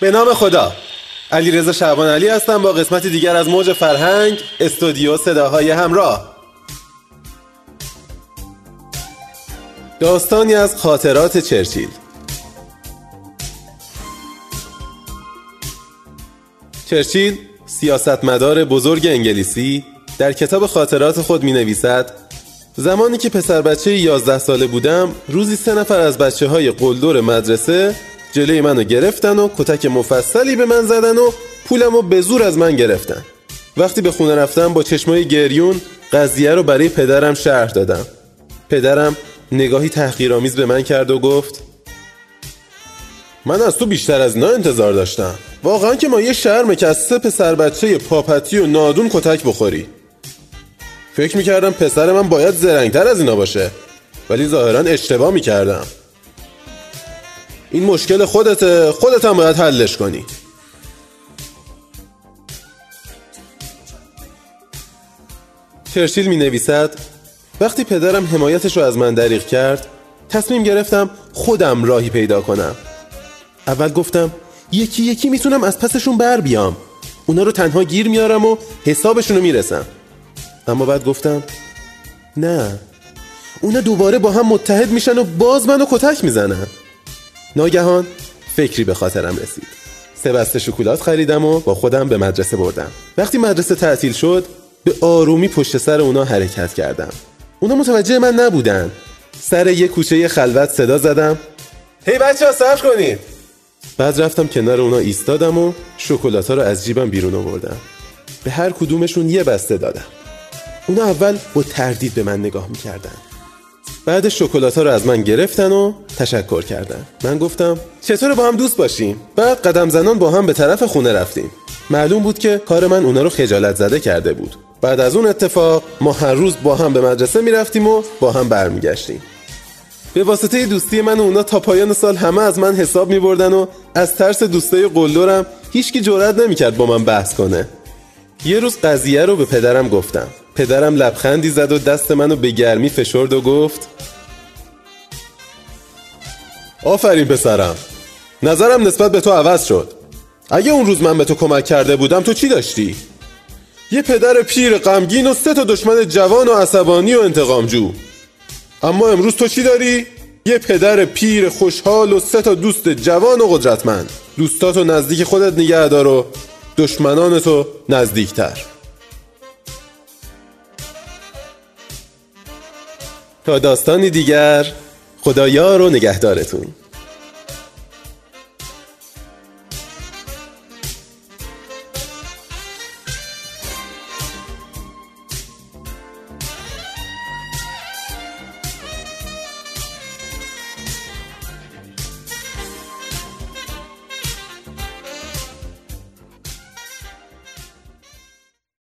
به نام خدا. علی رضا شعبان علی هستم با قسمتی دیگر از موج فرهنگ استودیو صداهای همراه. داستانی از خاطرات چرچیل. چرچیل سیاستمدار بزرگ انگلیسی در کتاب خاطرات خود می نویسد زمانی که پسر بچه 11 ساله بودم روزی سه نفر از بچه های قلدور مدرسه جلوی منو گرفتن و کتک مفصلی به من زدن و پولمو به زور از من گرفتن. وقتی به خونه رفتم با چشمای گریون قضیه رو برای پدرم شرح دادم. پدرم نگاهی تحقیرآمیز به من کرد و گفت من از تو بیشتر از اینا انتظار داشتم. واقعا که ما یه شرمه که از سه پسر بچه پاپتی و نادون کتک بخوری. فکر می‌کردم پسر من باید زرنگتر از اینا باشه ولی ظاهرا اشتباه می‌کردم. این مشکل خودته خودت هم باید حلش کنی. چرچیل می نویسد وقتی پدرم حمایتش رو از من دریغ کرد تصمیم گرفتم خودم راهی پیدا کنم. اول گفتم یکی یکی می‌تونم از پسشون بر بیام. اونا رو تنها گیر میارم و حسابشون رو می‌رسم. اما بعد گفتم نه. اونا دوباره با هم متحد میشن و باز منو کتک می‌زنن. ناگهان فکری به خاطرم رسید. سه بسته شکلات خریدم و با خودم به مدرسه بردم. وقتی مدرسه تعطیل شد به آرومی پشت سر اونا حرکت کردم. اونا متوجه من نبودن. سر یه کوچه خلوت صدا زدم. هی بچه ها صبر کنید! بعد رفتم کنار اونا ایستادم و شکلات ها رو از جیبم بیرون آوردم. به هر کدومشون یه بسته دادم. اونا اول با تردید به من نگاه می‌کردن. بعد شکلات ها رو از من گرفتن و تشکر کردن من گفتم چطور با هم دوست باشیم؟ بعد قدم زنان با هم به طرف خونه رفتیم. معلوم بود که کار من اونا رو خجالت زده کرده بود. بعد از اون اتفاق ما هر روز با هم به مدرسه می‌رفتیم و با هم برمیگشتیم. به واسطه دوستی من و اونا تا پایان سال همه از من حساب می بردن و از ترس دوستای قلدرم هیچکی جرأت نمی‌کرد با من بحث کنه. یه روز قضیه رو به پدرم گفتم. پدرم لبخندی زد و دست منو به گرمی فشرد و گفت آفرین پسرم. نظرم نسبت به تو عوض شد. اگه اون روز من به تو کمک کرده بودم تو چی داشتی؟ یه پدر پیر غمگین و سه تا دشمن جوان و عصبانی و انتقامجو. اما امروز تو چی داری؟ یه پدر پیر خوشحال و سه تا دوست جوان و قدرتمند. دوستاتو نزدیک خودت نگه دار و دشمنانتو نزدیکتر. تا داستانی دیگر خدایا رو نگهدارتون.